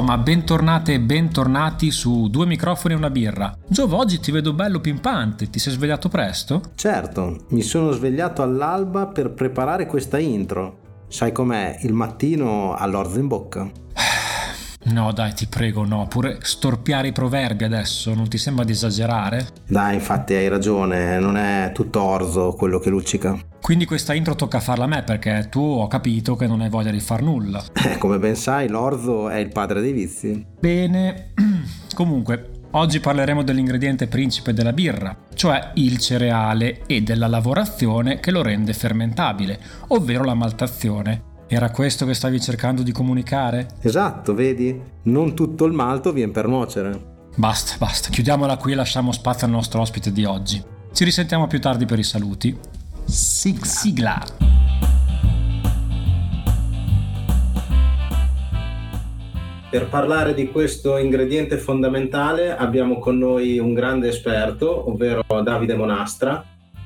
Ma bentornate e bentornati su Due microfoni e una birra. Giove, oggi ti vedo bello pimpante, ti sei svegliato presto? Certo, mi sono svegliato all'alba per preparare questa intro. Sai com'è, il mattino all'orzo in bocca. No, dai, ti prego, no. Pure storpiare i proverbi adesso, non ti sembra di esagerare? Dai, infatti hai ragione, non è tutto orzo quello che luccica. Quindi questa intro tocca farla a me perché tu ho capito che non hai voglia di far nulla. Eh, come ben sai, l'orzo è il padre dei vizi. Bene. Comunque, Oggi parleremo dell'ingrediente principe della birra, cioè il cereale e della lavorazione che lo rende fermentabile, ovvero la maltazione. Era questo che stavi cercando di comunicare? Esatto, vedi? Non tutto il malto viene per nuocere. Basta, basta, chiudiamola qui e lasciamo spazio al nostro ospite di oggi. Ci risentiamo più tardi per i saluti. Sigla. Sigla. Per parlare di questo ingrediente fondamentale abbiamo con noi un grande esperto, ovvero Davide Monastra,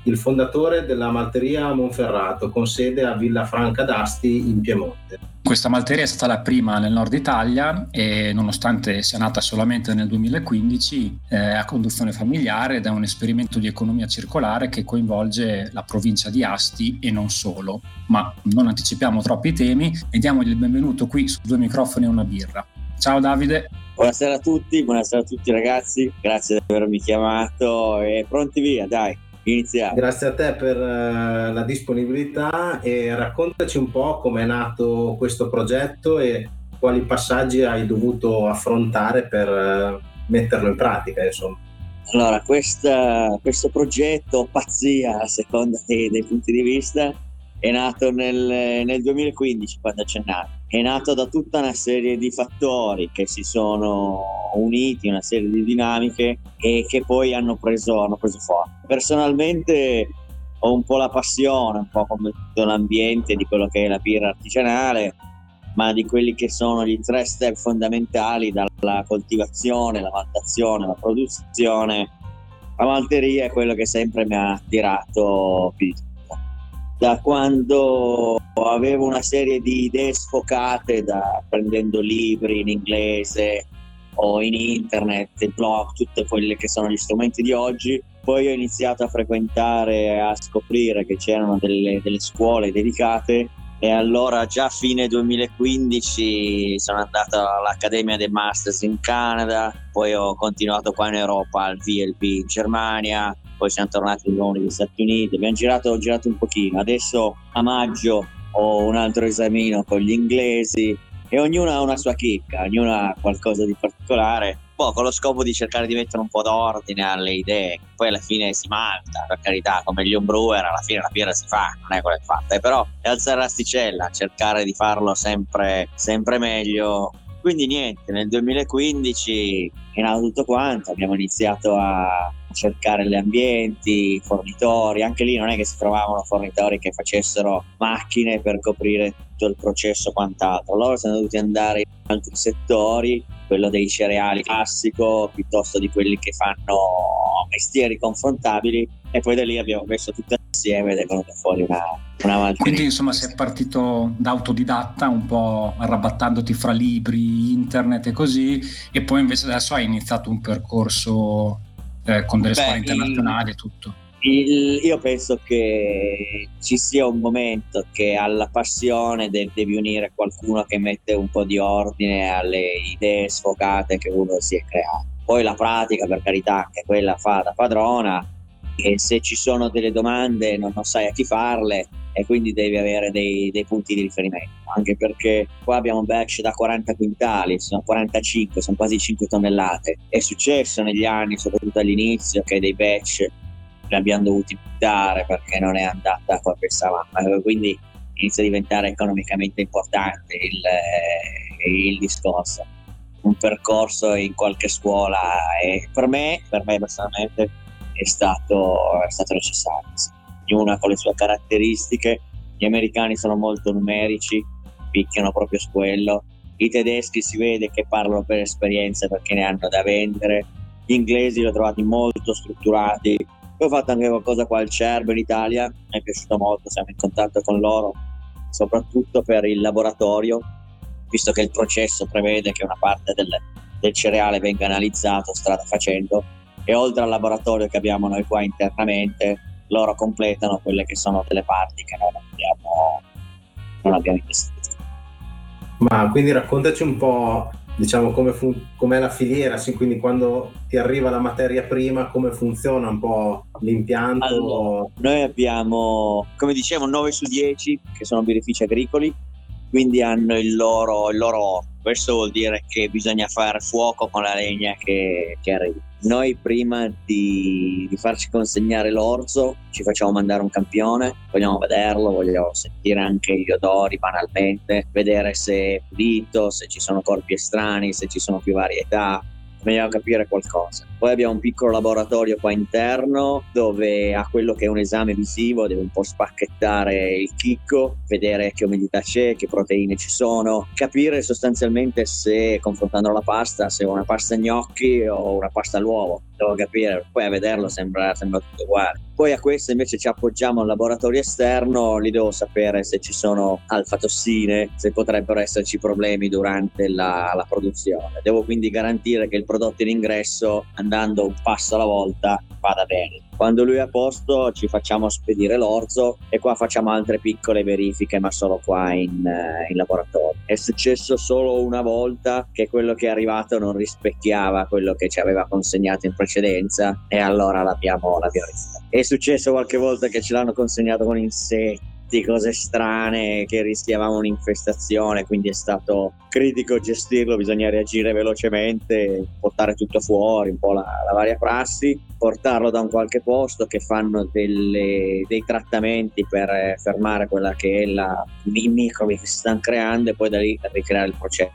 il fondatore della malteria Monferrato, con sede a Villafranca d'Asti in Piemonte. Questa malteria è stata la prima nel nord Italia e nonostante sia nata solamente nel 2015 è a conduzione familiare ed è un esperimento di economia circolare che coinvolge la provincia di Asti e non solo. Ma non anticipiamo troppi temi e diamogli il benvenuto qui su due microfoni e una birra. Ciao Davide. Buonasera a tutti, buonasera a tutti ragazzi, grazie di avermi chiamato e pronti via, dai iniziamo. Grazie a te per uh, la disponibilità e raccontaci un po' come è nato questo progetto e quali passaggi hai dovuto affrontare per uh, metterlo in pratica, insomma. Allora, questa, questo progetto, pazzia a seconda dei, dei punti di vista, è nato nel, nel 2015 quando c'è nato. È nato da tutta una serie di fattori che si sono uniti, una serie di dinamiche e che poi hanno preso, hanno preso forza. Personalmente ho un po' la passione, un po' come tutto l'ambiente di quello che è la birra artigianale, ma di quelli che sono gli tre step fondamentali dalla coltivazione, la maltazione, la produzione. La malteria è quello che sempre mi ha attirato più di tutto da quando avevo una serie di idee sfocate, da, prendendo libri in inglese o in internet, blog, tutte quelle che sono gli strumenti di oggi. Poi ho iniziato a frequentare, a scoprire che c'erano delle, delle scuole dedicate e allora già a fine 2015 sono andato all'Accademia dei Masters in Canada, poi ho continuato qua in Europa al VLP in Germania, poi siamo tornati di nuovo negli Stati Uniti, abbiamo girato, girato un pochino, adesso a maggio ho un altro esamino con gli inglesi e ognuno ha una sua chicca, ognuno ha qualcosa di particolare, po' con lo scopo di cercare di mettere un po' d'ordine alle idee, poi alla fine si malta, per carità, come gli homebrewer, alla fine la birra si fa, non è quella che fatta, eh, però è alzare l'asticella, cercare di farlo sempre, sempre meglio, quindi niente, nel 2015 è nato tutto quanto, abbiamo iniziato a cercare gli ambienti, i fornitori, anche lì non è che si trovavano fornitori che facessero macchine per coprire tutto il processo o quant'altro, loro sono dovuti andare in altri settori, quello dei cereali classico piuttosto di quelli che fanno mestieri confrontabili e poi da lì abbiamo messo tutto insieme ed è venuta fuori una, una. Quindi insomma sei partito da autodidatta un po' arrabattandoti fra libri, internet e così e poi invece adesso hai iniziato un percorso eh, con delle Beh, scuole internazionali e tutto. Il, io penso che ci sia un momento che alla passione de- devi unire qualcuno che mette un po' di ordine alle idee sfocate che uno si è creato. Poi la pratica, per carità, anche quella fa da padrona, e se ci sono delle domande non, non sai a chi farle e quindi devi avere dei, dei, punti di riferimento, anche perché qua abbiamo batch da 40 quintali, sono 45, sono quasi 5 tonnellate. È successo negli anni, soprattutto all'inizio, che dei batch li abbiamo dovuti buttare perché non è andata come pensavamo, quindi inizia a diventare economicamente importante il, eh, il discorso. Un percorso in qualche scuola e per me, per me personalmente, è stato, è stato necessario. Ognuna con le sue caratteristiche. Gli americani sono molto numerici, picchiano proprio su quello. I tedeschi si vede che parlano per esperienza perché ne hanno da vendere. Gli inglesi li ho trovati molto strutturati. Poi ho fatto anche qualcosa qua al Cerbo in Italia, mi è piaciuto molto, siamo in contatto con loro, soprattutto per il laboratorio, visto che il processo prevede che una parte del, del cereale venga analizzato strada facendo e oltre al laboratorio che abbiamo noi qua internamente, loro completano quelle che sono delle parti che noi non abbiamo, non abbiamo investito. Ma quindi raccontaci un po' diciamo come fun- com'è la filiera, sì, quindi quando ti arriva la materia prima, come funziona un po' l'impianto? Allora, noi abbiamo, come dicevo, 9 su 10 che sono birrifici agricoli, quindi hanno il loro, il loro. Questo vuol dire che bisogna fare fuoco con la legna che, che arriva. Noi prima di, di, farci consegnare l'orzo ci facciamo mandare un campione, vogliamo vederlo, vogliamo sentire anche gli odori banalmente, vedere se è pulito, se ci sono corpi estranei, se ci sono più varietà, bisognava capire qualcosa. Poi abbiamo un piccolo laboratorio qua interno dove a quello che è un esame visivo deve un po' spacchettare il chicco, vedere che umidità c'è, che proteine ci sono, capire sostanzialmente se confrontando la pasta se è una pasta gnocchi o una pasta all'uovo. Devo capire, poi a vederlo sembra, sembra tutto uguale. Poi a questo invece ci appoggiamo al laboratorio esterno, lì devo sapere se ci sono alfa-tossine, se potrebbero esserci problemi durante la, la produzione. Devo quindi garantire che il prodotto in ingresso, andando un passo alla volta, vada bene. Quando lui è a posto ci facciamo spedire l'orzo e qua facciamo altre piccole verifiche, ma solo qua in, in laboratorio. È successo solo una volta che quello che è arrivato non rispecchiava quello che ci aveva consegnato in precedenza e allora l'abbiamo, l'abbiamo rifiutato. È successo qualche volta che ce l'hanno consegnato con insetti cose strane che rischiavamo un'infestazione, quindi è stato critico gestirlo, bisogna reagire velocemente, portare tutto fuori, un po' la, la varia prassi, portarlo da un qualche posto che fanno delle, dei trattamenti per fermare quella che è la i microbi che si stanno creando e poi da lì ricreare il processo.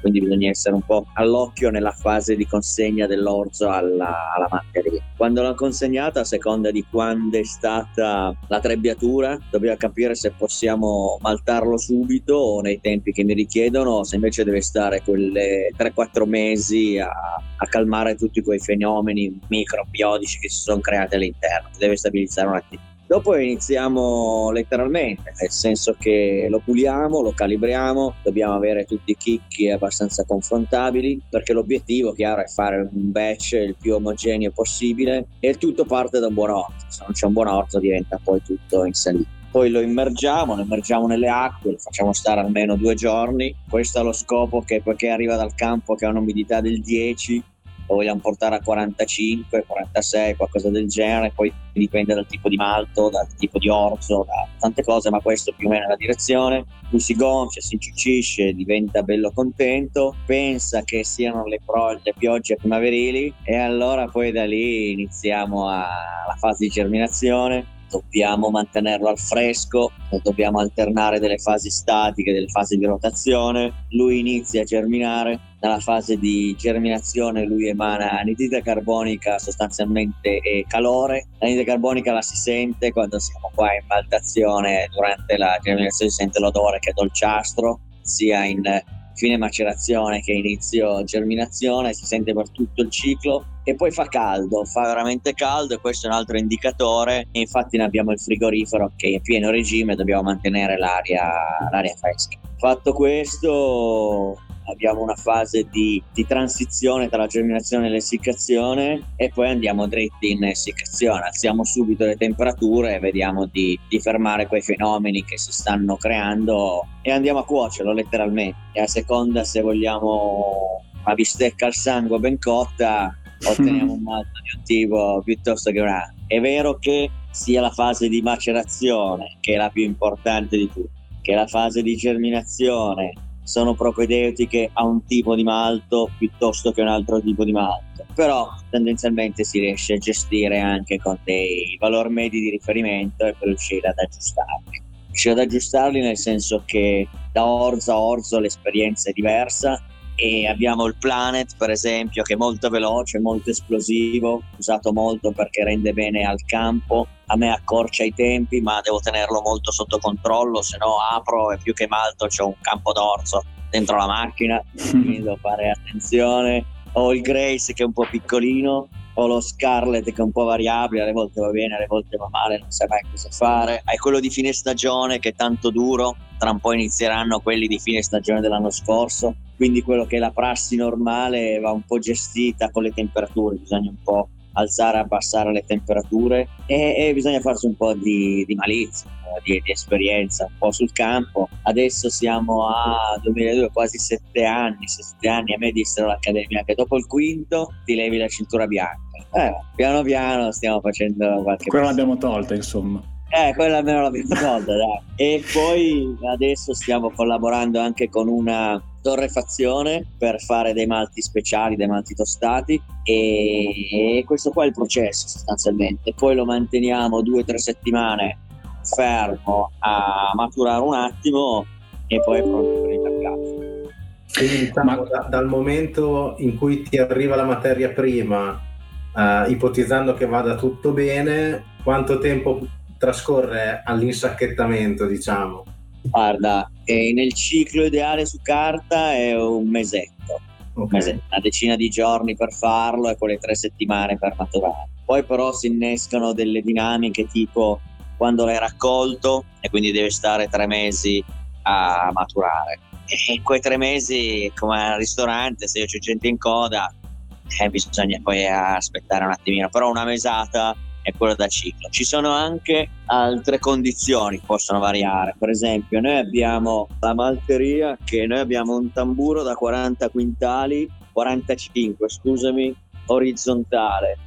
Quindi bisogna essere un po' all'occhio nella fase di consegna dell'orzo alla, alla materia. Quando l'ho consegnata, a seconda di quando è stata la trebbiatura, dobbiamo capire se possiamo maltarlo subito o nei tempi che mi richiedono, se invece deve stare quelle 3-4 mesi a, a calmare tutti quei fenomeni microbiologici che si sono creati all'interno, deve stabilizzare un attimo. Dopo iniziamo letteralmente, nel senso che lo puliamo, lo calibriamo, dobbiamo avere tutti i chicchi abbastanza confrontabili, perché l'obiettivo, chiaro, è fare un batch il più omogeneo possibile e il tutto parte da un buon orto. Se non c'è un buon orto diventa poi tutto in salita poi lo immergiamo, lo immergiamo nelle acque, lo facciamo stare almeno due giorni. Questo ha lo scopo che poiché arriva dal campo che ha un'umidità del 10, lo vogliamo portare a 45, 46, qualcosa del genere, poi dipende dal tipo di malto, dal tipo di orzo, da tante cose, ma questo più o meno è la direzione. Lui si gonfia, si inciucisce, diventa bello contento, pensa che siano le, pro- le piogge primaverili e allora poi da lì iniziamo alla fase di germinazione dobbiamo mantenerlo al fresco, dobbiamo alternare delle fasi statiche, delle fasi di rotazione. Lui inizia a germinare, nella fase di germinazione lui emana anidride carbonica sostanzialmente e calore. L'anidride carbonica la si sente quando siamo qua in maltazione, durante la germinazione si sente l'odore che è dolciastro, sia in fine macerazione che inizio germinazione, si sente per tutto il ciclo e poi fa caldo, fa veramente caldo e questo è un altro indicatore. infatti ne abbiamo il frigorifero che è pieno regime, dobbiamo mantenere l'aria, l'aria fresca. Fatto questo, abbiamo una fase di, di, transizione tra la germinazione e l'essiccazione e poi andiamo dritti in essiccazione, alziamo subito le temperature e vediamo di, di, fermare quei fenomeni che si stanno creando e andiamo a cuocerlo letteralmente. E a seconda se vogliamo una bistecca al sangue ben cotta, otteniamo un malto di un tipo piuttosto che un altro. È vero che sia la fase di macerazione, che è la più importante di tutte, che la fase di germinazione sono propedeutiche a un tipo di malto piuttosto che un altro tipo di malto. Però tendenzialmente si riesce a gestire anche con dei valori medi di riferimento e per riuscire ad aggiustarli. Riuscire ad aggiustarli nel senso che da orzo a orzo l'esperienza è diversa e abbiamo il Planet per esempio che è molto veloce, molto esplosivo, usato molto perché rende bene al campo, a me accorcia i tempi ma devo tenerlo molto sotto controllo, se no apro e più che malto c'è un campo d'orzo dentro la macchina, quindi devo fare attenzione. Ho il Grace che è un po' piccolino, o lo Scarlet che è un po' variabile, alle volte va bene, alle volte va male, non sai mai cosa fare. Hai quello di fine stagione che è tanto duro, tra un po' inizieranno quelli di fine stagione dell'anno scorso, quindi quello che è la prassi normale va un po' gestita con le temperature, bisogna un po' alzare e abbassare le temperature e, e bisogna farsi un po' di, di malizia, di, di, esperienza, un po' sul campo. Adesso siamo a 2002, quasi sette anni, sette anni a me dissero all'Accademia che dopo il quinto ti levi la cintura bianca. Eh, piano piano stiamo facendo qualche... Quella l'abbiamo tolta insomma. Eh, quella almeno l'abbiamo tolta, dai. E poi adesso stiamo collaborando anche con una torrefazione per fare dei malti speciali, dei malti tostati e questo qua è il processo sostanzialmente. Poi lo manteniamo due o tre settimane fermo a maturare un attimo e poi è pronto per il mercato. Quindi diciamo Ma... da, dal momento in cui ti arriva la materia prima, uh, ipotizzando che vada tutto bene, quanto tempo trascorre all'insacchettamento, diciamo? Guarda, eh, nel ciclo ideale su carta è un mesetto, okay. una decina di giorni per farlo e quelle tre settimane per maturare. Poi però si innescano delle dinamiche tipo quando l'hai raccolto e quindi deve stare tre mesi a maturare. E in quei tre mesi, come al ristorante, se c'è gente in coda, eh, bisogna poi aspettare un attimino. Però una mesata è quello da ciclo. Ci sono anche altre condizioni che possono variare. Per esempio, noi abbiamo la malteria che noi abbiamo un tamburo da 40 quintali, 45 scusami, orizzontale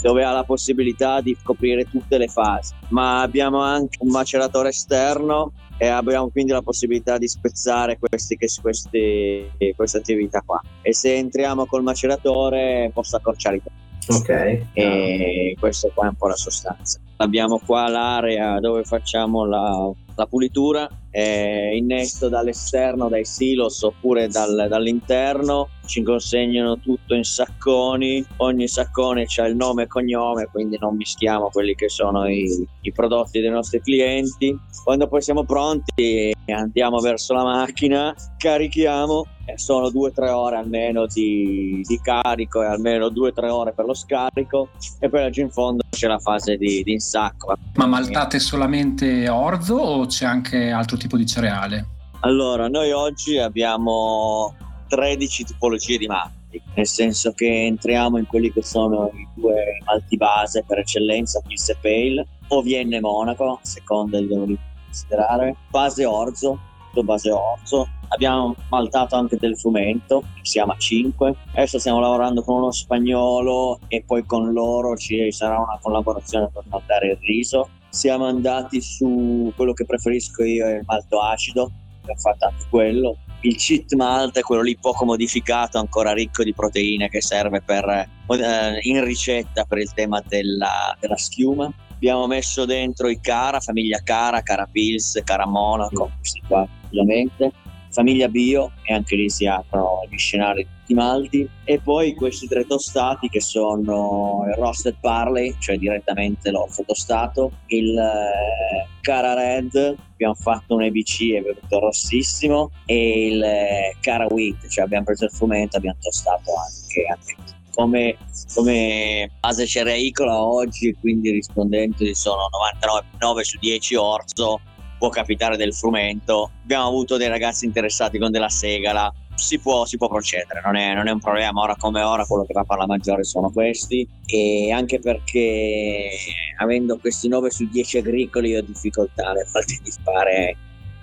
dove ha la possibilità di coprire tutte le fasi, ma abbiamo anche un maceratore esterno e abbiamo quindi la possibilità di spezzare questi, questi, queste attività qua. E se entriamo col maceratore posso accorciare i tempi. Ok. E questa qua è un po' la sostanza. Abbiamo qua l'area dove facciamo la, la pulitura, è innesto dall'esterno, dai silos oppure dal, dall'interno. Ci consegnano tutto in sacconi, ogni saccone ha il nome e cognome, quindi non mischiamo quelli che sono i, i prodotti dei nostri clienti. Quando poi siamo pronti andiamo verso la macchina, carichiamo sono due o tre ore almeno di, di, carico e almeno due o tre ore per lo scarico e poi laggiù in fondo c'è la fase di, di insacco. Ma maltate solamente orzo o c'è anche altro tipo di cereale? Allora, noi oggi abbiamo 13 tipologie di malti, nel senso che entriamo in quelli che sono i due malti base per eccellenza, Pils e Pale, o Vienne Monaco, a seconda dove li considerare, base orzo, base orzo, abbiamo maltato anche del frumento, siamo a 5. Adesso stiamo lavorando con uno spagnolo e poi con loro ci sarà una collaborazione per maltare il riso. Siamo andati su quello che preferisco io, il malto acido, abbiamo fatto anche quello. Il cheat malt è quello lì poco modificato, ancora ricco di proteine che serve per, eh, in ricetta per il tema della, della schiuma. Abbiamo messo dentro i Cara, famiglia Cara, Cara Pils, Cara Monaco, questi qua ovviamente. Famiglia bio e anche lì si aprono gli scenari tutti malti e poi questi tre tostati che sono il roasted barley cioè direttamente l'orzo tostato il eh, cara red abbiamo fatto un EBC è venuto rossissimo e il eh, cara wheat cioè abbiamo preso il frumento e abbiamo tostato anche, anche come, come base cereicola oggi quindi rispondenti sono 99 su 10 orzo può capitare del frumento. Abbiamo avuto dei ragazzi interessati con della segala. Si può, si può procedere, non è, non è, un problema. Ora come ora, quello che va per la maggiore sono questi. E anche perché avendo questi 9 su 10 agricoli, ho difficoltà a volte di fare,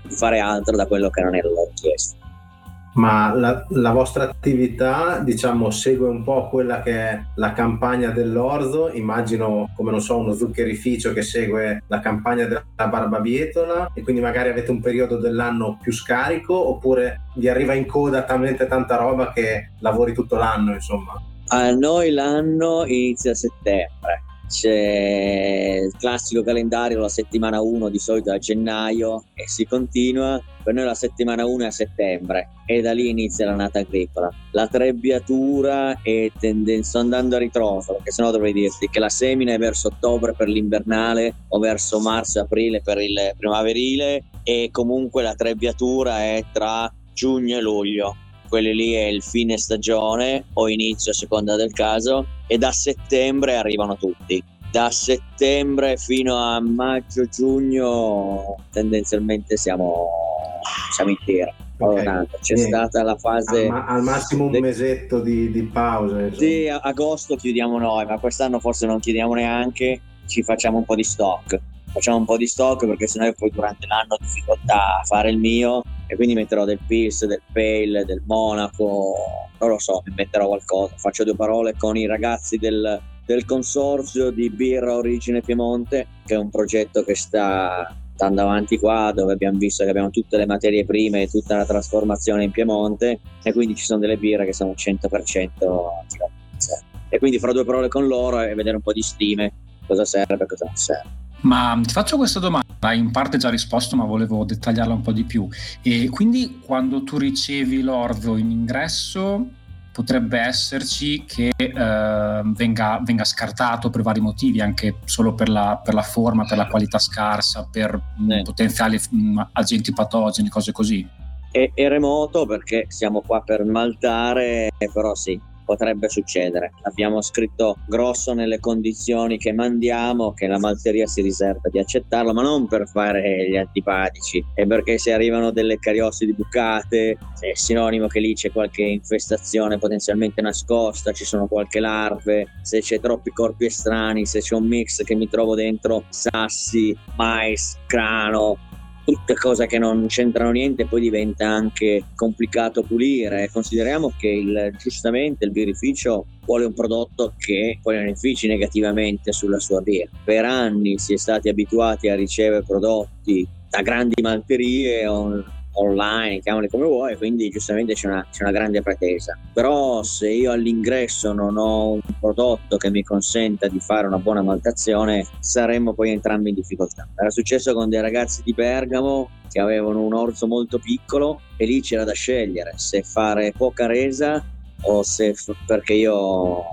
di fare altro da quello che non loro chiesto ma la, la, vostra attività diciamo segue un po' quella che è la campagna dell'orzo. Immagino come non so uno zuccherificio che segue la campagna della barbabietola. E quindi magari avete un periodo dell'anno più scarico oppure vi arriva in coda talmente tanta roba che lavori tutto l'anno insomma? A noi l'anno inizia a settembre c'è il classico calendario, la settimana 1 di solito a gennaio e si continua, per noi la settimana 1 è a settembre e da lì inizia l'annata agricola. La trebbiatura è tendenza andando a ritroso, perché sennò dovrei dirti che la semina è verso ottobre per l'invernale o verso marzo-aprile per il primaverile e comunque la trebbiatura è tra giugno e luglio quelli lì è il fine stagione o inizio a seconda del caso e da settembre arrivano tutti. Da settembre fino a maggio-giugno tendenzialmente siamo, siamo in tira. Okay. C'è Niente. stata la fase al, ma- al massimo un de- mesetto di, di pausa. Sì, agosto chiudiamo noi, ma quest'anno forse non chiudiamo neanche, ci facciamo un po' di stock facciamo un po' di stock perché sennò io poi durante l'anno ho difficoltà a fare il mio e quindi metterò del Pils, del Pale, del Monaco, non lo so, metterò qualcosa, faccio due parole con i ragazzi del, del consorzio di Birra Origine Piemonte che è un progetto che sta andando avanti qua dove abbiamo visto che abbiamo tutte le materie prime e tutta la trasformazione in Piemonte e quindi ci sono delle birre che sono 100% e quindi farò due parole con loro e vedere un po' di stime cosa serve e cosa non serve. Ma ti faccio questa domanda, hai in parte già risposto, ma volevo dettagliarla un po' di più. E quindi quando tu ricevi l'orzo in ingresso, potrebbe esserci che eh, venga, venga, scartato per vari motivi, anche solo per la, per la forma, per la qualità scarsa, per eh. potenziali mh, agenti patogeni, cose così. È, è remoto perché siamo qua per maltare, però sì, potrebbe succedere. Abbiamo scritto grosso nelle condizioni che mandiamo che la malteria si riserva di accettarlo, ma non per fare gli antipatici, è perché se arrivano delle cariossidi bucate è sinonimo che lì c'è qualche infestazione potenzialmente nascosta, ci sono qualche larve, se c'è troppi corpi estranei, se c'è un mix che mi trovo dentro sassi, mais, crano, tutte cose che non c'entrano niente poi diventa anche complicato pulire. Consideriamo che il, giustamente il birrificio vuole un prodotto che poi infici negativamente sulla sua birra. Per anni si è stati abituati a ricevere prodotti da grandi malterie on, online, chiamali come vuoi, quindi giustamente c'è una, c'è una, grande pretesa. Però se io all'ingresso non ho un prodotto che mi consenta di fare una buona maltazione, saremmo poi entrambi in difficoltà. Era successo con dei ragazzi di Bergamo che avevano un orzo molto piccolo e lì c'era da scegliere se fare poca resa o se perché io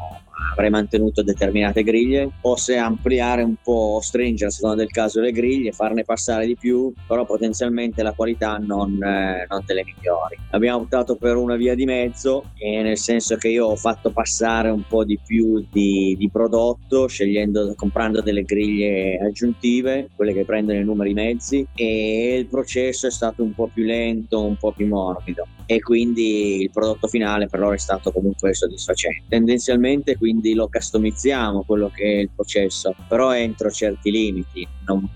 avrei mantenuto determinate griglie o se ampliare un po' stringere a seconda del caso le griglie, farne passare di più, però potenzialmente la qualità non, eh, non delle migliori. Abbiamo optato per una via di mezzo, nel senso che io ho fatto passare un po' di più di, di prodotto, scegliendo, comprando delle griglie aggiuntive, quelle che prendono i numeri mezzi, e il processo è stato un po' più lento, un po' più morbido e quindi il prodotto finale per loro è stato comunque soddisfacente. Tendenzialmente quindi lo customizziamo quello che è il processo, però entro certi limiti. Non,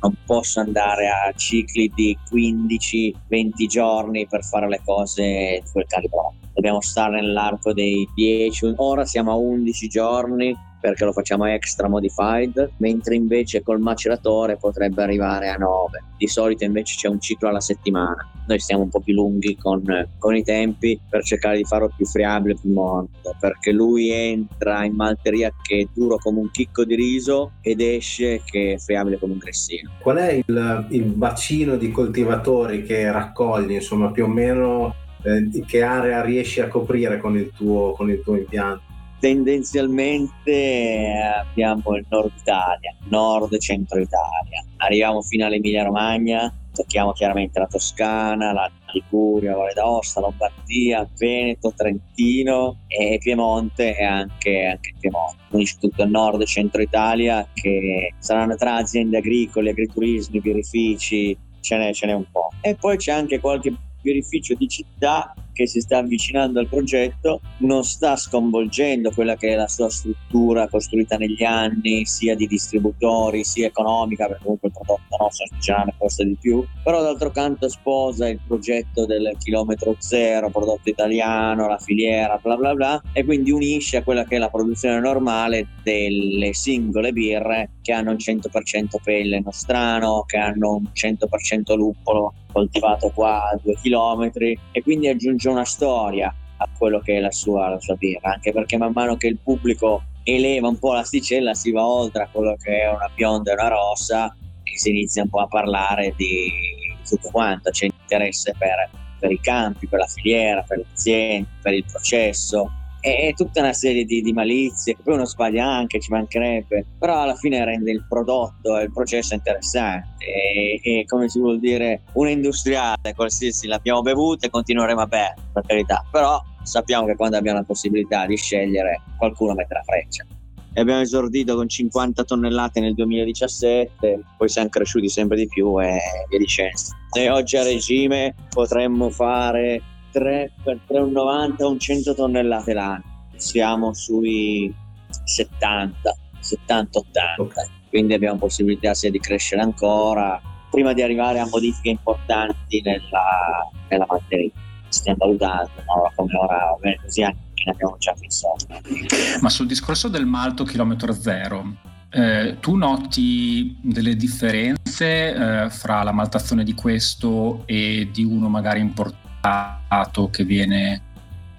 non posso andare a cicli di 15-20 giorni per fare le cose di quel calibro. Dobbiamo stare nell'arco dei 10, ora siamo a 11 giorni perché lo facciamo extra modified, mentre invece col maceratore potrebbe arrivare a 9. Di solito invece c'è un ciclo alla settimana. Noi stiamo un po' più lunghi con, con i tempi per cercare di farlo più friabile, più morbido, perché lui entra in malteria che è duro come un chicco di riso ed esce che è friabile come un gressino. Qual è il, il bacino di coltivatori che raccogli, insomma, più o meno eh, che area riesci a coprire con il tuo, con il tuo impianto? Tendenzialmente abbiamo il nord Italia, nord centro Italia. Arriviamo fino all'Emilia Romagna, tocchiamo chiaramente la Toscana, la Liguria, Valle d'Aosta, Lombardia, Veneto, Trentino e Piemonte e anche, anche Piemonte. Quindi tutto il nord e centro Italia che saranno tra aziende agricole, agriturismi, birrifici, ce n'è, ce n'è un po'. E poi c'è anche qualche birrificio di città che si sta avvicinando al progetto non sta sconvolgendo quella che è la sua struttura costruita negli anni, sia di distributori, sia economica, perché comunque il prodotto nostro artigianale costa di più, però d'altro canto sposa il progetto del chilometro zero, prodotto italiano, la filiera, bla bla bla, e quindi unisce a quella che è la produzione normale delle singole birre che hanno un 100% pelle nostrano, che hanno un 100% luppolo coltivato qua a due chilometri e quindi aggiunge una storia a quello che è la sua, la sua birra, anche perché man mano che il pubblico eleva un po' l'asticella si va oltre a quello che è una bionda e una rossa e si inizia un po' a parlare di tutto quanto, c'è interesse per, per i campi, per la filiera, per le aziende, per il processo è tutta una serie di, di malizie, poi uno sbaglia anche, ci mancherebbe, però alla fine rende il prodotto e il processo interessante. E, e come si vuol dire una industriale qualsiasi l'abbiamo bevuta e continueremo a bere, per carità, però sappiamo che quando abbiamo la possibilità di scegliere qualcuno mette la freccia. E abbiamo esordito con 50 tonnellate nel 2017, poi siamo cresciuti sempre di più e via dicendo. E oggi a regime potremmo fare 3 per 3,90 un 100 tonnellate l'anno. Siamo sui 70, 70, 80. Quindi abbiamo possibilità sia di crescere ancora prima di arrivare a modifiche importanti nella, nella materia. Stiamo valutando no? come ora, così anche abbiamo già fissato. Ma sul discorso del malto chilometro zero, eh, tu noti delle differenze eh, fra la maltazione di questo e di uno magari importato che viene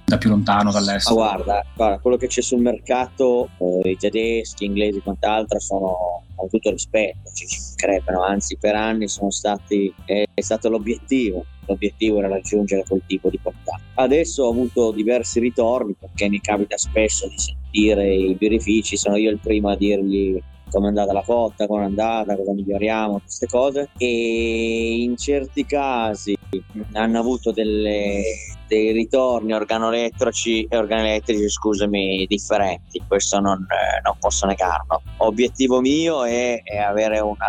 da più lontano dall'estero? Ah, guarda, guarda, quello che c'è sul mercato, eh, i tedeschi, gli inglesi e quant'altro sono con tutto rispetto, ci, ci crepano, anzi per anni sono stati, è, è stato l'obiettivo l'obiettivo era raggiungere quel tipo di portata. Adesso ho avuto diversi ritorni perché mi capita spesso di sentire i birrifici, sono io il primo a dirgli come è andata la cotta, come è andata, cosa miglioriamo, queste cose e in certi casi hanno avuto delle, dei ritorni organoelettrici e organoelettrici scusami differenti questo non, eh, non posso negarlo. Obiettivo mio è, è avere una,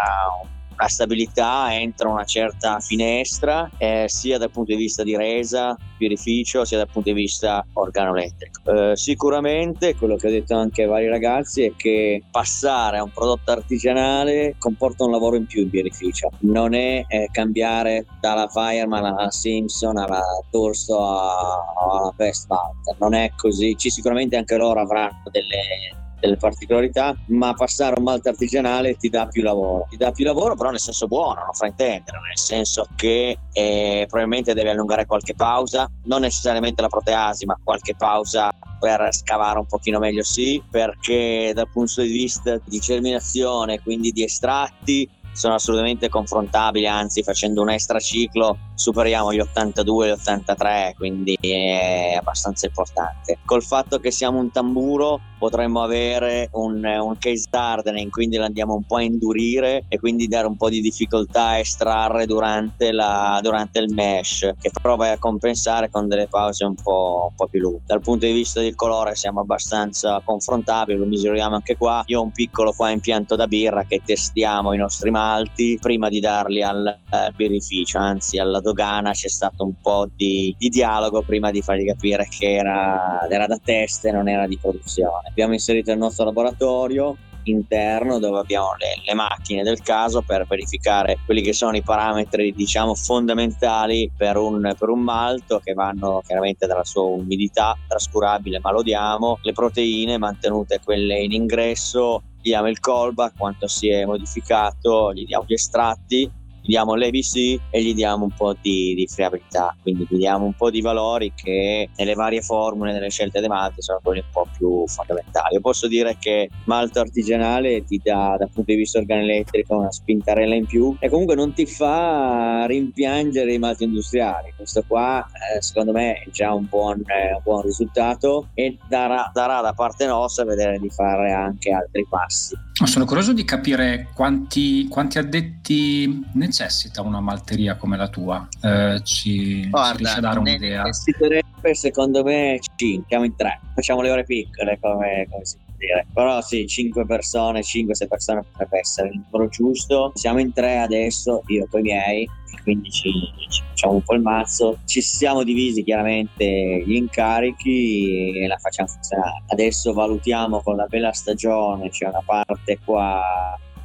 una stabilità entro una certa finestra, eh, sia dal punto di vista di resa, birrificio, sia dal punto di vista organolettrico. Eh, sicuramente quello che ho detto anche ai vari ragazzi è che passare a un prodotto artigianale comporta un lavoro in più in birrificio, non è eh, cambiare dalla Fireman alla Simpson alla Torso alla Best Walter, non è così, ci sicuramente anche loro avranno delle delle particolarità, ma passare un malto artigianale ti dà più lavoro. Ti dà più lavoro, però nel senso buono, non fa intendere, nel senso che eh, probabilmente devi allungare qualche pausa, non necessariamente la proteasi, ma qualche pausa per scavare un pochino meglio sì, perché dal punto di vista di germinazione, quindi di estratti, sono assolutamente confrontabili, anzi facendo un extra ciclo superiamo gli 82 e gli 83, quindi è abbastanza importante. Col fatto che siamo un tamburo potremmo avere un, un case hardening, quindi l'andiamo un po' a indurire e quindi dare un po' di difficoltà a estrarre durante, la, durante il mesh, che prova a compensare con delle pause un po', un po' più lunghe. Dal punto di vista del colore siamo abbastanza confrontabili, lo misuriamo anche qua. Io ho un piccolo qua impianto da birra che testiamo i nostri malti prima di darli al eh, birrificio, anzi alla dogana c'è stato un po' di, di dialogo prima di fargli capire che era, era da test e non era di produzione. Abbiamo inserito il nostro laboratorio interno dove abbiamo le, le, macchine del caso per verificare quelli che sono i parametri diciamo fondamentali per un, per un malto che vanno chiaramente dalla sua umidità trascurabile ma lo diamo le proteine mantenute quelle in ingresso gli diamo il callback quanto si è modificato gli diamo gli estratti gli diamo l'ABC e gli diamo un po' di, di friabilità, quindi gli diamo un po' di valori che nelle varie formule, nelle scelte malti sono quelli un po' più fondamentali. Io posso dire che malto artigianale ti dà dal punto di vista organoelettrico una spintarella in più e comunque non ti fa rimpiangere i malti industriali. Questo qua eh, secondo me è già un buon, eh, un buon risultato e darà, darà da parte nostra vedere di fare anche altri passi. Sono curioso di capire quanti, quanti addetti ne necessita una malteria come la tua? Eh, ci, Guarda, ci riesce a dare un'idea? Necessiterebbe secondo me 5, siamo in 3, facciamo le ore piccole come, come si può dire. Però sì, 5 persone, 5-6 persone potrebbe essere il numero giusto. Siamo in 3 adesso, io con i miei, quindi ci, ci, facciamo un po' il mazzo. Ci siamo divisi chiaramente gli incarichi e la facciamo funzionare. Adesso valutiamo con la bella stagione, c'è una parte qua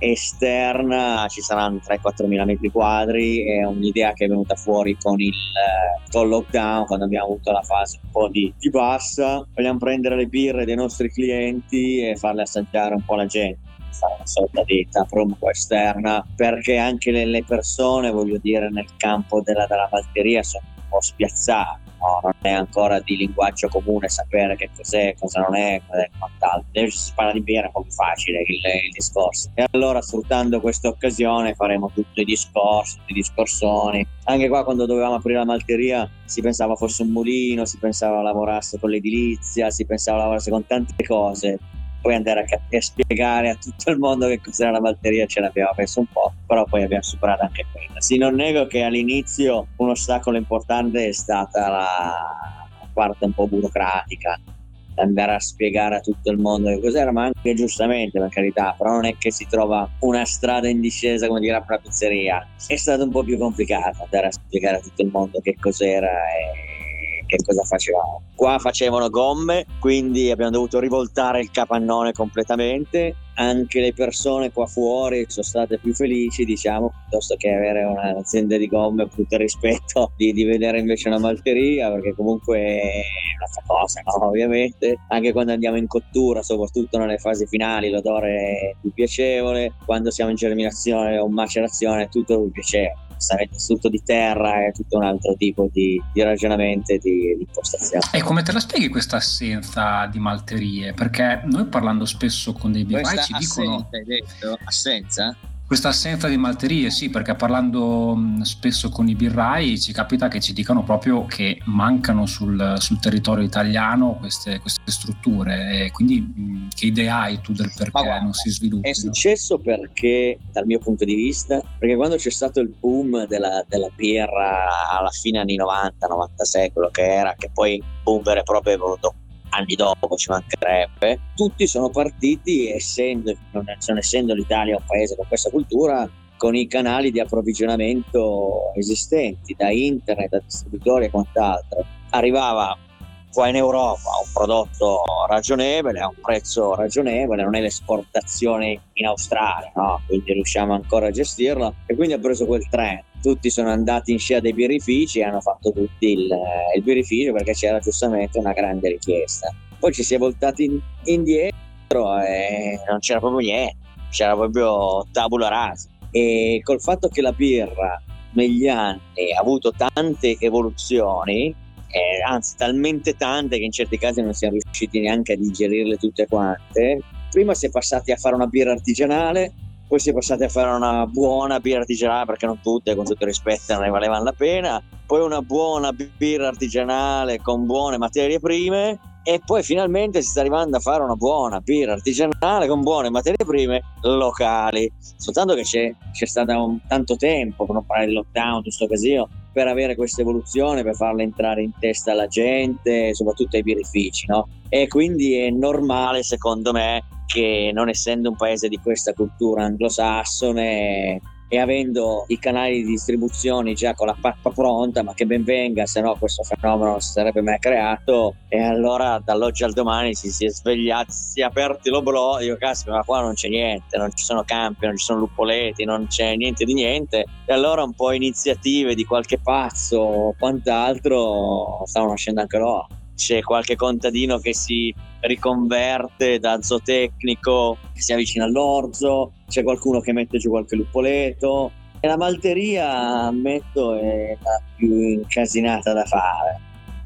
esterna ci saranno 3-4 mila metri quadri è un'idea che è venuta fuori con il, eh, con lockdown quando abbiamo avuto la fase un po' di, di bassa vogliamo prendere le birre dei nostri clienti e farle assaggiare un po' la gente fare una sorta di taproom esterna perché anche le, le, persone voglio dire nel campo della, della batteria sono un po' spiazzate no? non è ancora di linguaggio comune sapere che cos'è, cosa non è, è quant'altro. Invece si parla di birra è un facile il, il, discorso. E allora sfruttando questa occasione faremo tutti i discorsi, tutti i discorsoni. Anche qua quando dovevamo aprire la malteria si pensava fosse un mulino, si pensava lavorasse con l'edilizia, si pensava lavorasse con tante cose poi andare a, a, spiegare a tutto il mondo che cos'era la batteria ce l'abbiamo messo un po', però poi abbiamo superato anche quella. Sì, non nego che all'inizio un ostacolo importante è stata la parte un po' burocratica, andare a spiegare a tutto il mondo che cos'era, ma anche giustamente, per carità, però non è che si trova una strada in discesa come dire a una pizzeria. È stato un po' più complicato andare a spiegare a tutto il mondo che cos'era e che cosa facevamo. Qua facevano gomme, quindi abbiamo dovuto rivoltare il capannone completamente. Anche le persone qua fuori sono state più felici, diciamo, piuttosto che avere un'azienda di gomme, tutto il rispetto di, di vedere invece una malteria, perché comunque è un'altra cosa, no? ovviamente. Anche quando andiamo in cottura, soprattutto nelle fasi finali, l'odore è più piacevole. Quando siamo in germinazione o macerazione, è tutto più piacevole giustamente tutto di terra è tutto un altro tipo di, di ragionamento e di, di, impostazione. E come te la spieghi questa assenza di malterie? Perché noi parlando spesso con dei bivai ci dicono... Hai detto? Assenza? Questa assenza di malterie, sì, perché parlando spesso con i birrai ci capita che ci dicano proprio che mancano sul, sul territorio italiano queste, queste, strutture. E quindi che idea hai tu del perché guarda, non si sviluppano? È successo perché, dal mio punto di vista, perché quando c'è stato il boom della, della birra alla fine anni 90, 96, quello che era, che poi boom vero e proprio è venuto anni dopo ci mancherebbe, tutti sono partiti essendo, non essendo l'Italia un paese con questa cultura, con i canali di approvvigionamento esistenti, da internet, da distributori e quant'altro. Arrivava qua in Europa un prodotto ragionevole, a un prezzo ragionevole, non è l'esportazione in Australia, no? quindi riusciamo ancora a gestirlo e quindi ha preso quel trend. Tutti sono andati in scia dei birrifici e hanno fatto tutti il, il birrificio perché c'era giustamente una grande richiesta. Poi ci si è voltati in, indietro e non c'era proprio niente, c'era proprio tabula rasa. E col fatto che la birra negli anni ha avuto tante evoluzioni, eh, anzi talmente tante che in certi casi non siamo riusciti neanche a digerirle tutte quante. Prima si è passati a fare una birra artigianale, poi si è passati a fare una buona birra artigianale perché non tutte, con tutto rispetto, non ne valevano la pena, poi una buona birra artigianale con buone materie prime e poi finalmente si sta arrivando a fare una buona birra artigianale con buone materie prime locali. Soltanto che c'è, c'è stato un, tanto tempo, per non parlare di lockdown, tutto questo casino, per avere questa evoluzione, per farla entrare in testa alla gente, soprattutto ai birrifici, no? E quindi è normale, secondo me, che non essendo un paese di questa cultura anglosassone e avendo i canali di distribuzione già con la pappa pronta, ma che ben venga, se no questo fenomeno non si sarebbe mai creato. E allora dall'oggi al domani si, si è svegliati, si è aperti l'oblò, dico caspita, ma qua non c'è niente, non ci sono campi, non ci sono luppoleti, non c'è niente di niente. E allora un po' iniziative di qualche pazzo o quant'altro stavano nascendo anche loro c'è qualche contadino che si riconverte da zootecnico, si avvicina all'orzo, c'è qualcuno che mette giù qualche luppoleto. E la malteria, ammetto, è la più incasinata da fare.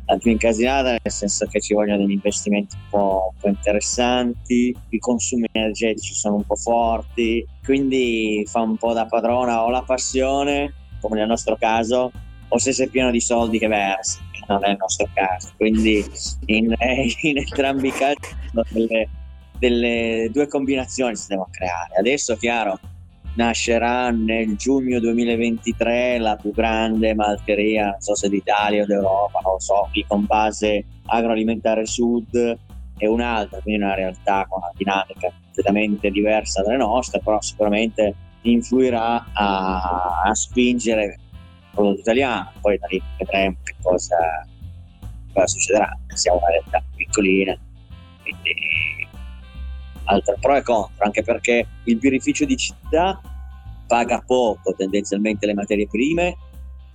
La più incasinata nel senso che ci vogliono degli investimenti un po', un po interessanti, i consumi energetici sono un po' forti, quindi fa un po' da padrona o la passione, come nel nostro caso, o se sei pieno di soldi che versi non è il nostro caso. Quindi in, in entrambi i casi delle, delle due combinazioni si devono creare. Adesso, chiaro, nascerà nel giugno 2023 la più grande malteria, non so se d'Italia o d'Europa, non lo so, con base agroalimentare sud e un'altra, quindi una realtà con una dinamica completamente diversa dalle nostre, però sicuramente influirà a, a spingere prodotto italiano, poi da lì vedremo che cosa, cosa succederà. Siamo una realtà piccolina, quindi altro pro e contro, anche perché il birrificio di città paga poco tendenzialmente le materie prime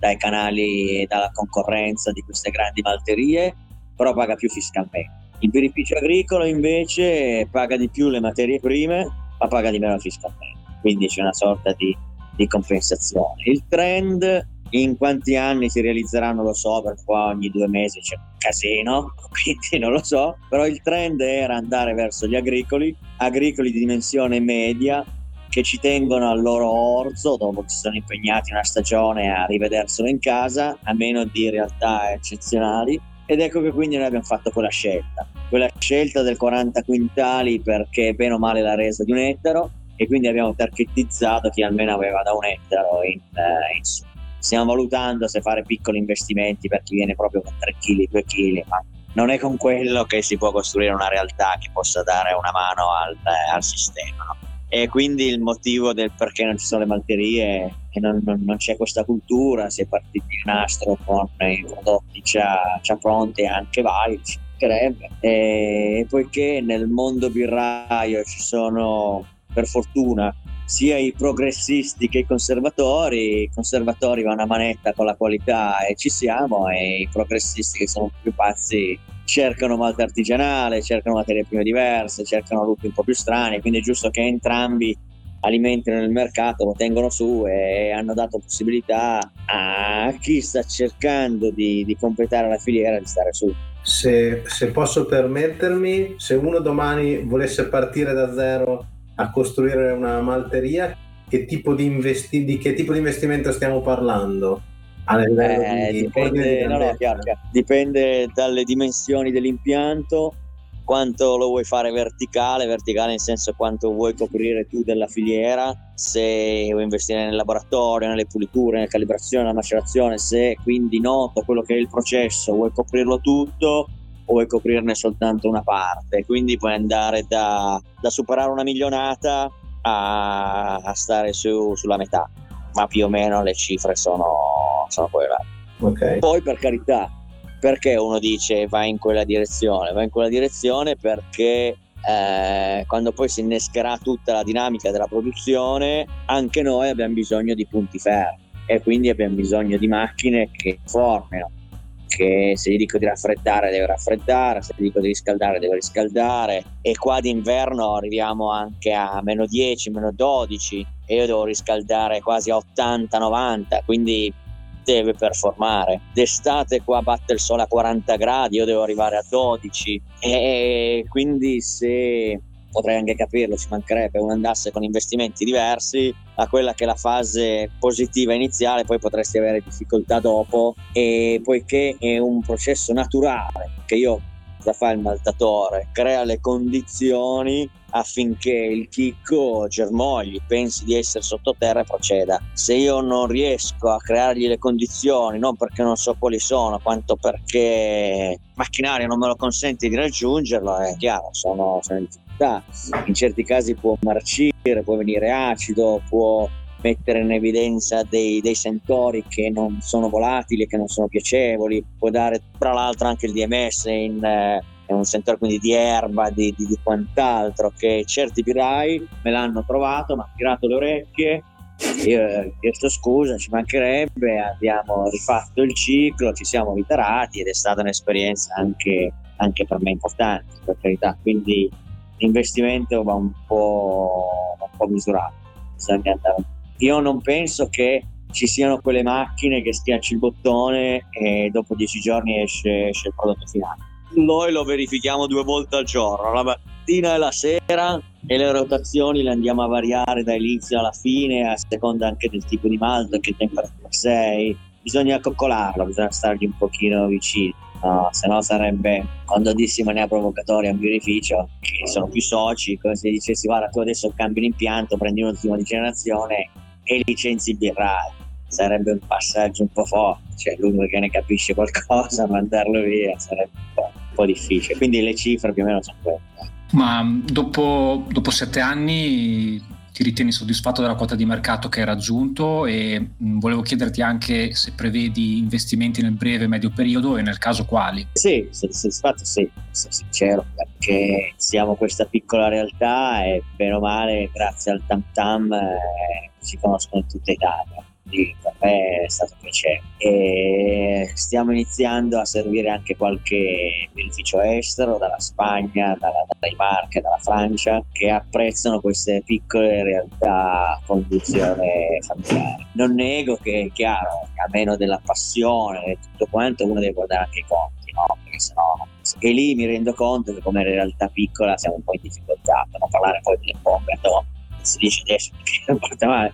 dai canali e dalla concorrenza di queste grandi malterie, però paga più fiscalmente. Il birrificio agricolo invece paga di più le materie prime, ma paga di meno fiscalmente, quindi c'è una sorta di, di compensazione. Il trend In quanti anni si realizzeranno lo so, perché qua ogni due mesi c'è un casino, quindi non lo so, però il trend era andare verso gli agricoli, agricoli di dimensione media, che ci tengono al loro orzo dopo che si sono impegnati una stagione a rivederselo in casa, a meno di realtà eccezionali. Ed ecco che quindi noi abbiamo fatto quella scelta, quella scelta del 40 quintali perché bene o male la resa di un ettaro e quindi abbiamo tarchettizzato chi almeno aveva da un ettaro in, eh, in su. Stiamo valutando se fare piccoli investimenti per chi viene proprio con 3 kg, 2 kg, ma non è con quello che si può costruire una realtà che possa dare una mano al, al sistema. E quindi il motivo del perché non ci sono le malterie e non, non, non c'è questa cultura, si è partiti in nastro con i prodotti già, già pronti anche vari, ci mancherebbe. E poiché nel mondo birraio ci sono, per fortuna, sia i progressisti che i conservatori, i conservatori vanno a manetta con la qualità e ci siamo e i progressisti che sono più pazzi cercano malta artigianale, cercano materie prime diverse, cercano lupi un po' più strani, quindi è giusto che entrambi alimentino il mercato, lo tengono su e hanno dato possibilità a chi sta cercando di, di completare la filiera di stare su. Se, se, posso permettermi, se uno domani volesse partire da zero a costruire una malteria, che tipo di, investi- di che tipo di investimento stiamo parlando? Eh, dipende, no, no, chiaro, chiaro. dipende dalle dimensioni dell'impianto, quanto lo vuoi fare verticale, verticale nel senso quanto vuoi coprire tu della filiera, se vuoi investire nel laboratorio, nelle puliture, nella calibrazione, nella macerazione, se quindi noto quello che è il processo, vuoi coprirlo tutto vuoi coprirne soltanto una parte, quindi puoi andare da, da superare una milionata a, a stare su, sulla metà, ma più o meno le cifre sono sono quelle. Okay. Poi per carità, perché uno dice va in quella direzione? Va in quella direzione perché eh, quando poi si innescherà tutta la dinamica della produzione, anche noi abbiamo bisogno di punti fermi e quindi abbiamo bisogno di macchine che formino. Che se gli dico di raffreddare deve raffreddare, se gli dico di riscaldare deve riscaldare e qua d'inverno arriviamo anche a meno 10, meno 12 e io devo riscaldare quasi a 80-90, quindi deve performare. D'estate qua batte il sole a 40 gradi, io devo arrivare a 12 e quindi se potrei anche capirlo, ci mancherebbe, uno andasse con investimenti diversi a quella che è la fase positiva iniziale, poi potresti avere difficoltà dopo e poiché è un processo naturale che io cosa fa il maltatore? Crea le condizioni affinché il chicco germogli, pensi di essere sottoterra e proceda. Se io non riesco a creargli le condizioni, non perché non so quali sono, quanto perché il macchinario non me lo consente di raggiungerlo, è chiaro, sono, sono in difficoltà. In certi casi può marcire, può venire acido, può mettere in evidenza dei, dei, sentori che non sono volatili che non sono piacevoli, può dare tra l'altro anche il DMS in, eh, un sentore quindi di erba, di, di, di quant'altro, che certi pirai me l'hanno trovato, mi hanno tirato le orecchie, io ho chiesto scusa, ci mancherebbe, abbiamo rifatto il ciclo, ci siamo ritarati ed è stata un'esperienza anche, anche per me importante, per carità, quindi l'investimento va un po', un po misurato, io non penso che ci siano quelle macchine che schiacci il bottone e dopo dieci giorni esce, esce il prodotto finale. Noi lo verifichiamo due volte al giorno, la mattina e la sera, e le rotazioni le andiamo a variare dall'inizio alla fine, a seconda anche del tipo di malto, che temperatura sei. Bisogna coccolarlo, bisogna stargli un pochino vicino. No, se no sarebbe quando dissi maniera provocatoria un birrificio che sono più soci, come se dicessi guarda tu adesso cambi l'impianto, prendi un'ultima di generazione e licenzi birrai. Sarebbe un passaggio un po' forte, cioè l'unico che ne capisce qualcosa, mandarlo via sarebbe un po', un po difficile. Quindi le cifre più o meno sono quelle. Ma dopo, dopo sette anni ti ritieni soddisfatto della quota di mercato che hai raggiunto e volevo chiederti anche se prevedi investimenti nel breve e medio periodo e nel caso quali. Sì, soddisfatto sì, sono sincero, perché siamo questa piccola realtà e bene o male grazie al tam tam eh, si conoscono in tutta Italia. Quindi per me è stato piacere. E stiamo iniziando a servire anche qualche beneficio estero, dalla Spagna, dalla Danimarca, dalla Francia, che apprezzano queste piccole realtà a conduzione familiare. Non nego che è chiaro, a meno della passione e tutto quanto, uno deve guardare anche i conti, no? Perché sennò... E lì mi rendo conto che come realtà piccola siamo un po' in difficoltà, per non parlare poi delle pompe, no? Si dice adesso che non porta male,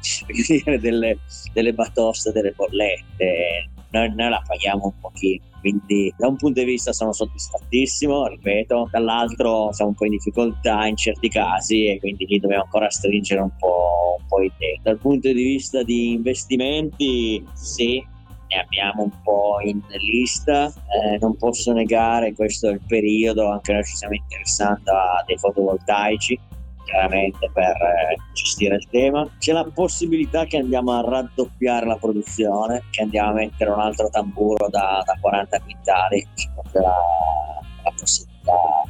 delle, delle batoste, delle bollette, noi, noi, la paghiamo un pochino. Quindi da un punto di vista sono soddisfattissimo, ripeto, dall'altro siamo un po' in difficoltà in certi casi e quindi lì dobbiamo ancora stringere un po', un po' i tempi. Dal punto di vista di investimenti, sì, ne abbiamo un po' in lista, eh, non posso negare, questo è il periodo, anche noi ci stiamo interessando a dei fotovoltaici, chiaramente per eh, gestire il tema. C'è la possibilità che andiamo a raddoppiare la produzione, che andiamo a mettere un altro tamburo da, da 40 quintali, proprio la, la possibilità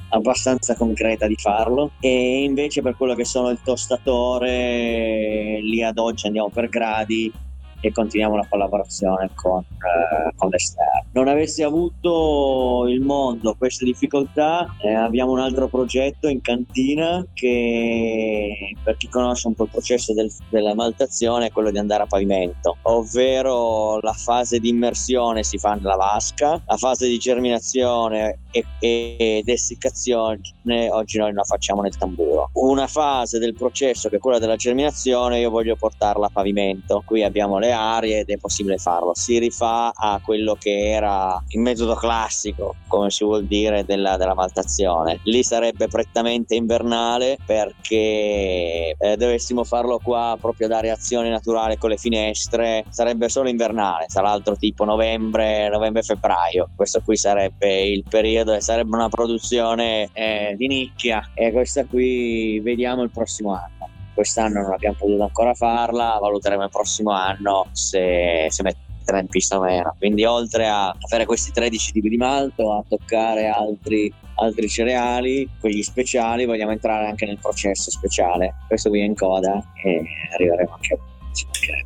abbastanza concreta di farlo e invece per quello che sono il tostatore lì ad oggi andiamo per gradi e continuiamo la collaborazione con, eh, con l'esterno. Non avessi avuto il mondo queste difficoltà, eh, abbiamo un altro progetto in cantina che per chi conosce un po' il processo del, della maltazione è quello di andare a pavimento, ovvero la fase di immersione si fa nella vasca, la fase di germinazione e, ed essiccazione oggi noi la facciamo nel tamburo. Una fase del processo che è quella della germinazione io voglio portarla a pavimento, qui abbiamo le le aree ed è possibile farlo. Si rifà a quello che era il metodo classico, come si vuol dire, della, della maltazione. Lì sarebbe prettamente invernale perché eh, dovessimo farlo qua proprio da reazione naturale con le finestre, sarebbe solo invernale, sarà altro tipo novembre, novembre-febbraio. Questo qui sarebbe il periodo e sarebbe una produzione eh, di nicchia e questa qui vediamo il prossimo anno quest'anno non abbiamo potuto ancora farla, valuteremo il prossimo anno se, se metterà in pista o meno. Quindi oltre a fare questi 13 tipi di malto, a toccare altri, altri cereali, quelli speciali, vogliamo entrare anche nel processo speciale. Questo qui è in coda e arriveremo anche a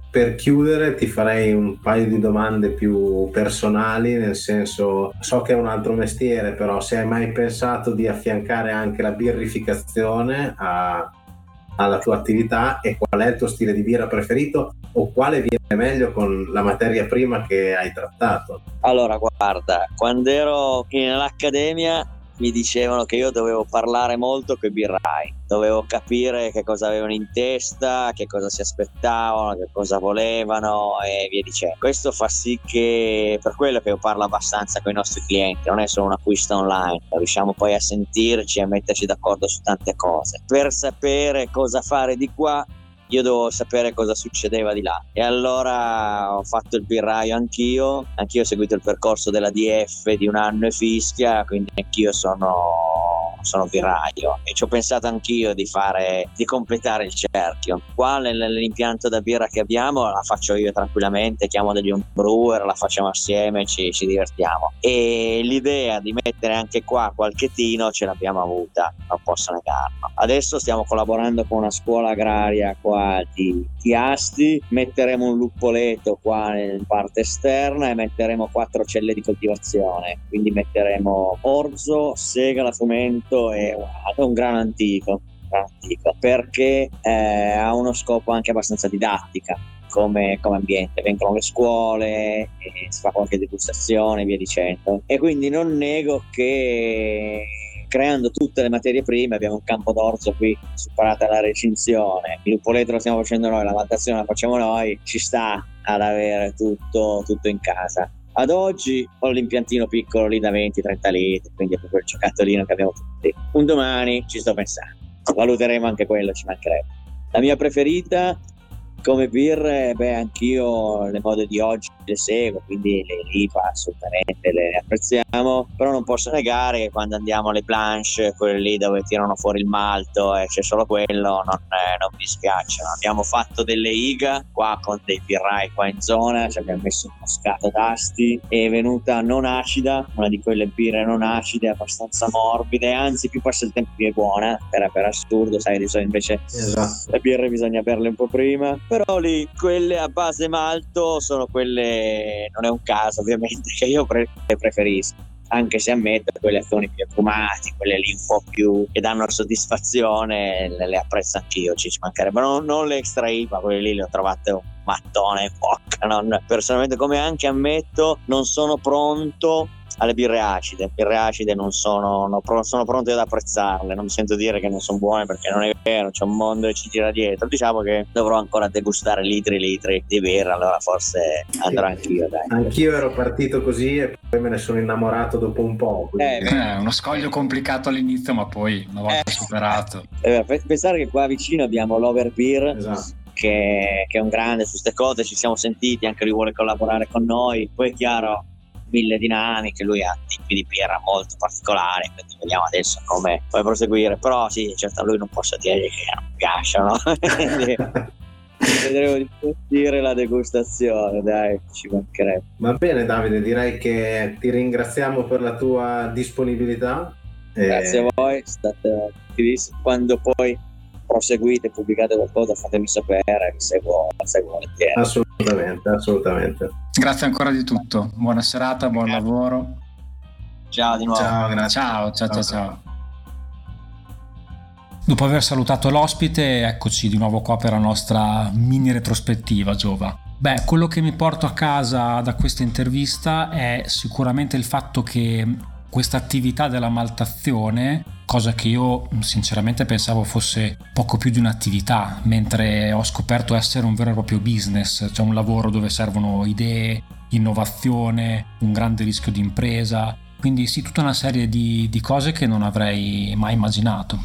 per chiudere ti farei un paio di domande più personali, nel senso so che è un altro mestiere, però se hai mai pensato di affiancare anche la birrificazione a, alla tua attività e qual è il tuo stile di birra preferito o quale viene meglio con la materia prima che hai trattato? Allora, guarda, quando ero nell'accademia mi dicevano che io dovevo parlare molto con i birrai, dovevo capire che cosa avevano in testa, che cosa si aspettavano, che cosa volevano e via dicendo. Questo fa sì che per quello che io parlo abbastanza con i nostri clienti, non è solo un acquisto online, riusciamo poi a sentirci e a metterci d'accordo su tante cose. Per sapere cosa fare di qua io dovevo sapere cosa succedeva di là. E allora ho fatto il birraio anch'io, anch'io ho seguito il percorso della DF di un anno e fischia, quindi anch'io sono sono birraio e ci ho pensato anch'io di fare di completare il cerchio. Qua nell'impianto da birra che abbiamo la faccio io tranquillamente chiamo degli home brewer la facciamo assieme ci, ci divertiamo. E l'idea di mettere anche qua qualche tino ce l'abbiamo avuta non posso negarlo. Adesso stiamo collaborando con una scuola agraria qua di, di Asti. Metteremo un luppoletto qua in parte esterna e metteremo quattro celle di coltivazione. Quindi metteremo orzo segala frumento questo è un gran antico, antico perché eh, ha uno scopo anche abbastanza didattica come, come, ambiente. Vengono le scuole, si fa qualche degustazione e via dicendo. E quindi non nego che creando tutte le materie prime abbiamo un campo d'orzo qui superata la recinzione il lupoletto lo stiamo facendo noi la valutazione la facciamo noi ci sta ad avere tutto, tutto in casa ad oggi ho l'impiantino piccolo lì da 20-30 litri, quindi è proprio il giocattolino che abbiamo tutti. Un domani ci sto pensando, valuteremo anche quello, ci mancherebbe. La mia preferita come birre, beh, anch'io le mode di oggi le seguo, quindi le LIPA assolutamente le apprezziamo, però non posso negare che quando andiamo alle planche, quelle lì dove tirano fuori il malto e c'è solo quello, non, eh, non mi spiacciono. Abbiamo fatto delle IGA qua con dei birrai qua in zona, ci abbiamo messo un moscato d'asti, è venuta non acida, una di quelle birre non acide, abbastanza morbide, anzi più passa il tempo più è buona, per, per assurdo, sai, di solito invece esatto. le birre bisogna berle un po' prima però lì quelle a base malto sono quelle, non è un caso ovviamente, che io pre- preferisco anche se ammetto quelle azioni più affumate, quelle lì un po' più che danno soddisfazione, le, le apprezzo anch'io, ci mancherebbe, non, non le extra IPA, quelle lì le ho trovate mattone e vodka. Non, personalmente, come anche ammetto, non sono pronto alle birre acide. Birre acide non sono, no, sono pronto ad apprezzarle, non mi sento dire che non sono buone perché non è vero, c'è un mondo che ci gira dietro. Diciamo che dovrò ancora degustare litri e litri di birra, allora forse andrò anch'io. Dai. Anch'io ero partito così e poi me ne sono innamorato dopo un po'. Eh, eh, uno scoglio complicato all'inizio, ma poi una volta eh, superato. Eh, pensare che qua vicino abbiamo l'Overbeer. Esatto. Che, che, è un grande su queste cose, ci siamo sentiti, anche lui vuole collaborare con noi. Poi è chiaro, mille dinamiche, lui ha di birra molto particolari, quindi vediamo adesso come puoi proseguire, però sì, certo lui non posso dire che non piacciono, vedremo di partire la degustazione, dai, ci mancherebbe. Va bene Davide, direi che ti ringraziamo per la tua disponibilità. Grazie e... a voi, state attivissimi. Quando poi proseguite, pubblicate qualcosa, fatemi sapere, vi seguo, seguo volentieri. Assolutamente, assolutamente. Grazie ancora di tutto, buona serata, buon grazie. lavoro. Ciao di nuovo. Ciao, grazie. ciao, ciao, ciao. ciao. Dopo aver salutato l'ospite, eccoci di nuovo qua per la nostra mini retrospettiva, Giova. Beh, quello che mi porto a casa da questa intervista è sicuramente il fatto che questa attività della maltazione, cosa che io sinceramente pensavo fosse poco più di un'attività, mentre ho scoperto essere un vero e proprio business, cioè un lavoro dove servono idee, innovazione, un grande rischio di impresa, quindi sì, tutta una serie di, di cose che non avrei mai immaginato.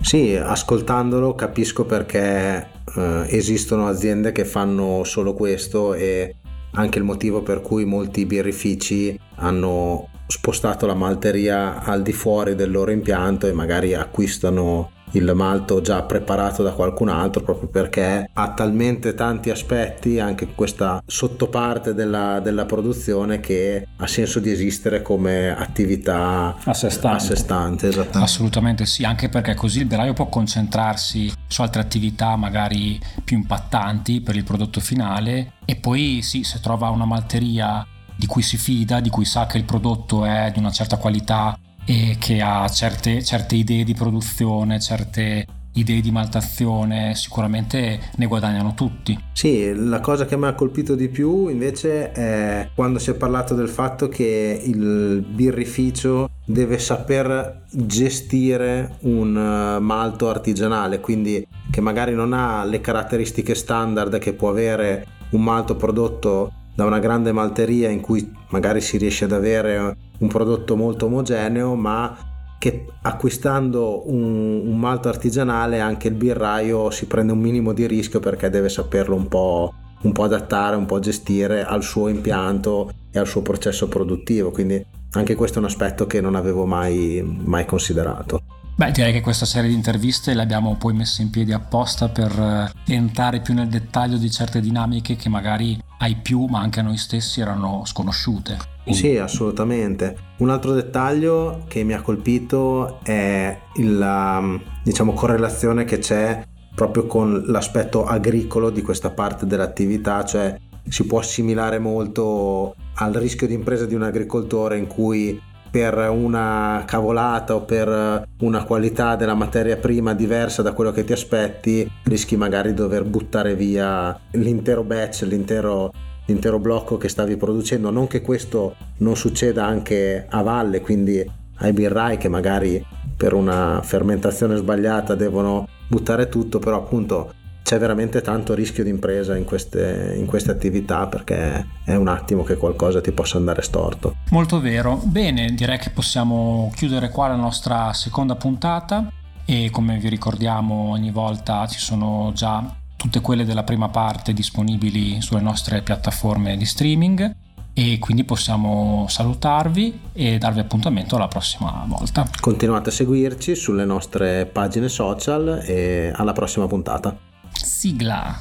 Sì, ascoltandolo capisco perché eh, esistono aziende che fanno solo questo e anche il motivo per cui molti birrifici hanno spostato la malteria al di fuori del loro impianto e magari acquistano il malto già preparato da qualcun altro proprio perché ha talmente tanti aspetti anche questa sottoparte della, della produzione che ha senso di esistere come attività a sé stante, a sé stante assolutamente sì anche perché così il beraio può concentrarsi su altre attività magari più impattanti per il prodotto finale e poi sì se trova una malteria di cui si fida, di cui sa che il prodotto è di una certa qualità e che ha certe, certe idee di produzione, certe idee di maltazione, sicuramente ne guadagnano tutti. Sì, la cosa che mi ha colpito di più invece è quando si è parlato del fatto che il birrificio deve saper gestire un eh, malto artigianale, quindi che magari non ha le caratteristiche standard che può avere un malto prodotto da una grande malteria in cui magari si riesce ad avere un prodotto molto omogeneo, ma che acquistando un, un, malto artigianale anche il birraio si prende un minimo di rischio perché deve saperlo un po', un po' adattare, un po' gestire al suo impianto e al suo processo produttivo. Quindi anche questo è un aspetto che non avevo mai, mai considerato. Beh, direi che questa serie di interviste le abbiamo poi messe in piedi apposta per eh, entrare più nel dettaglio di certe dinamiche che magari ai più, ma anche a noi stessi, erano sconosciute. Sì, assolutamente. Un altro dettaglio che mi ha colpito è la diciamo, correlazione che c'è proprio con l'aspetto agricolo di questa parte dell'attività, cioè si può assimilare molto al rischio di impresa di un agricoltore in cui per una cavolata o per una qualità della materia prima diversa da quello che ti aspetti, rischi magari di dover buttare via l'intero batch, l'intero, l'intero blocco che stavi producendo. Non che questo non succeda anche a valle, quindi ai birrai che magari per una fermentazione sbagliata devono buttare tutto, però appunto c'è veramente tanto rischio di impresa in queste, in queste attività perché è un attimo che qualcosa ti possa andare storto. Molto vero. Bene, direi che possiamo chiudere qua la nostra seconda puntata e come vi ricordiamo ogni volta ci sono già tutte quelle della prima parte disponibili sulle nostre piattaforme di streaming e quindi possiamo salutarvi e darvi appuntamento alla prossima volta. Continuate a seguirci sulle nostre pagine social e alla prossima puntata. Sigla.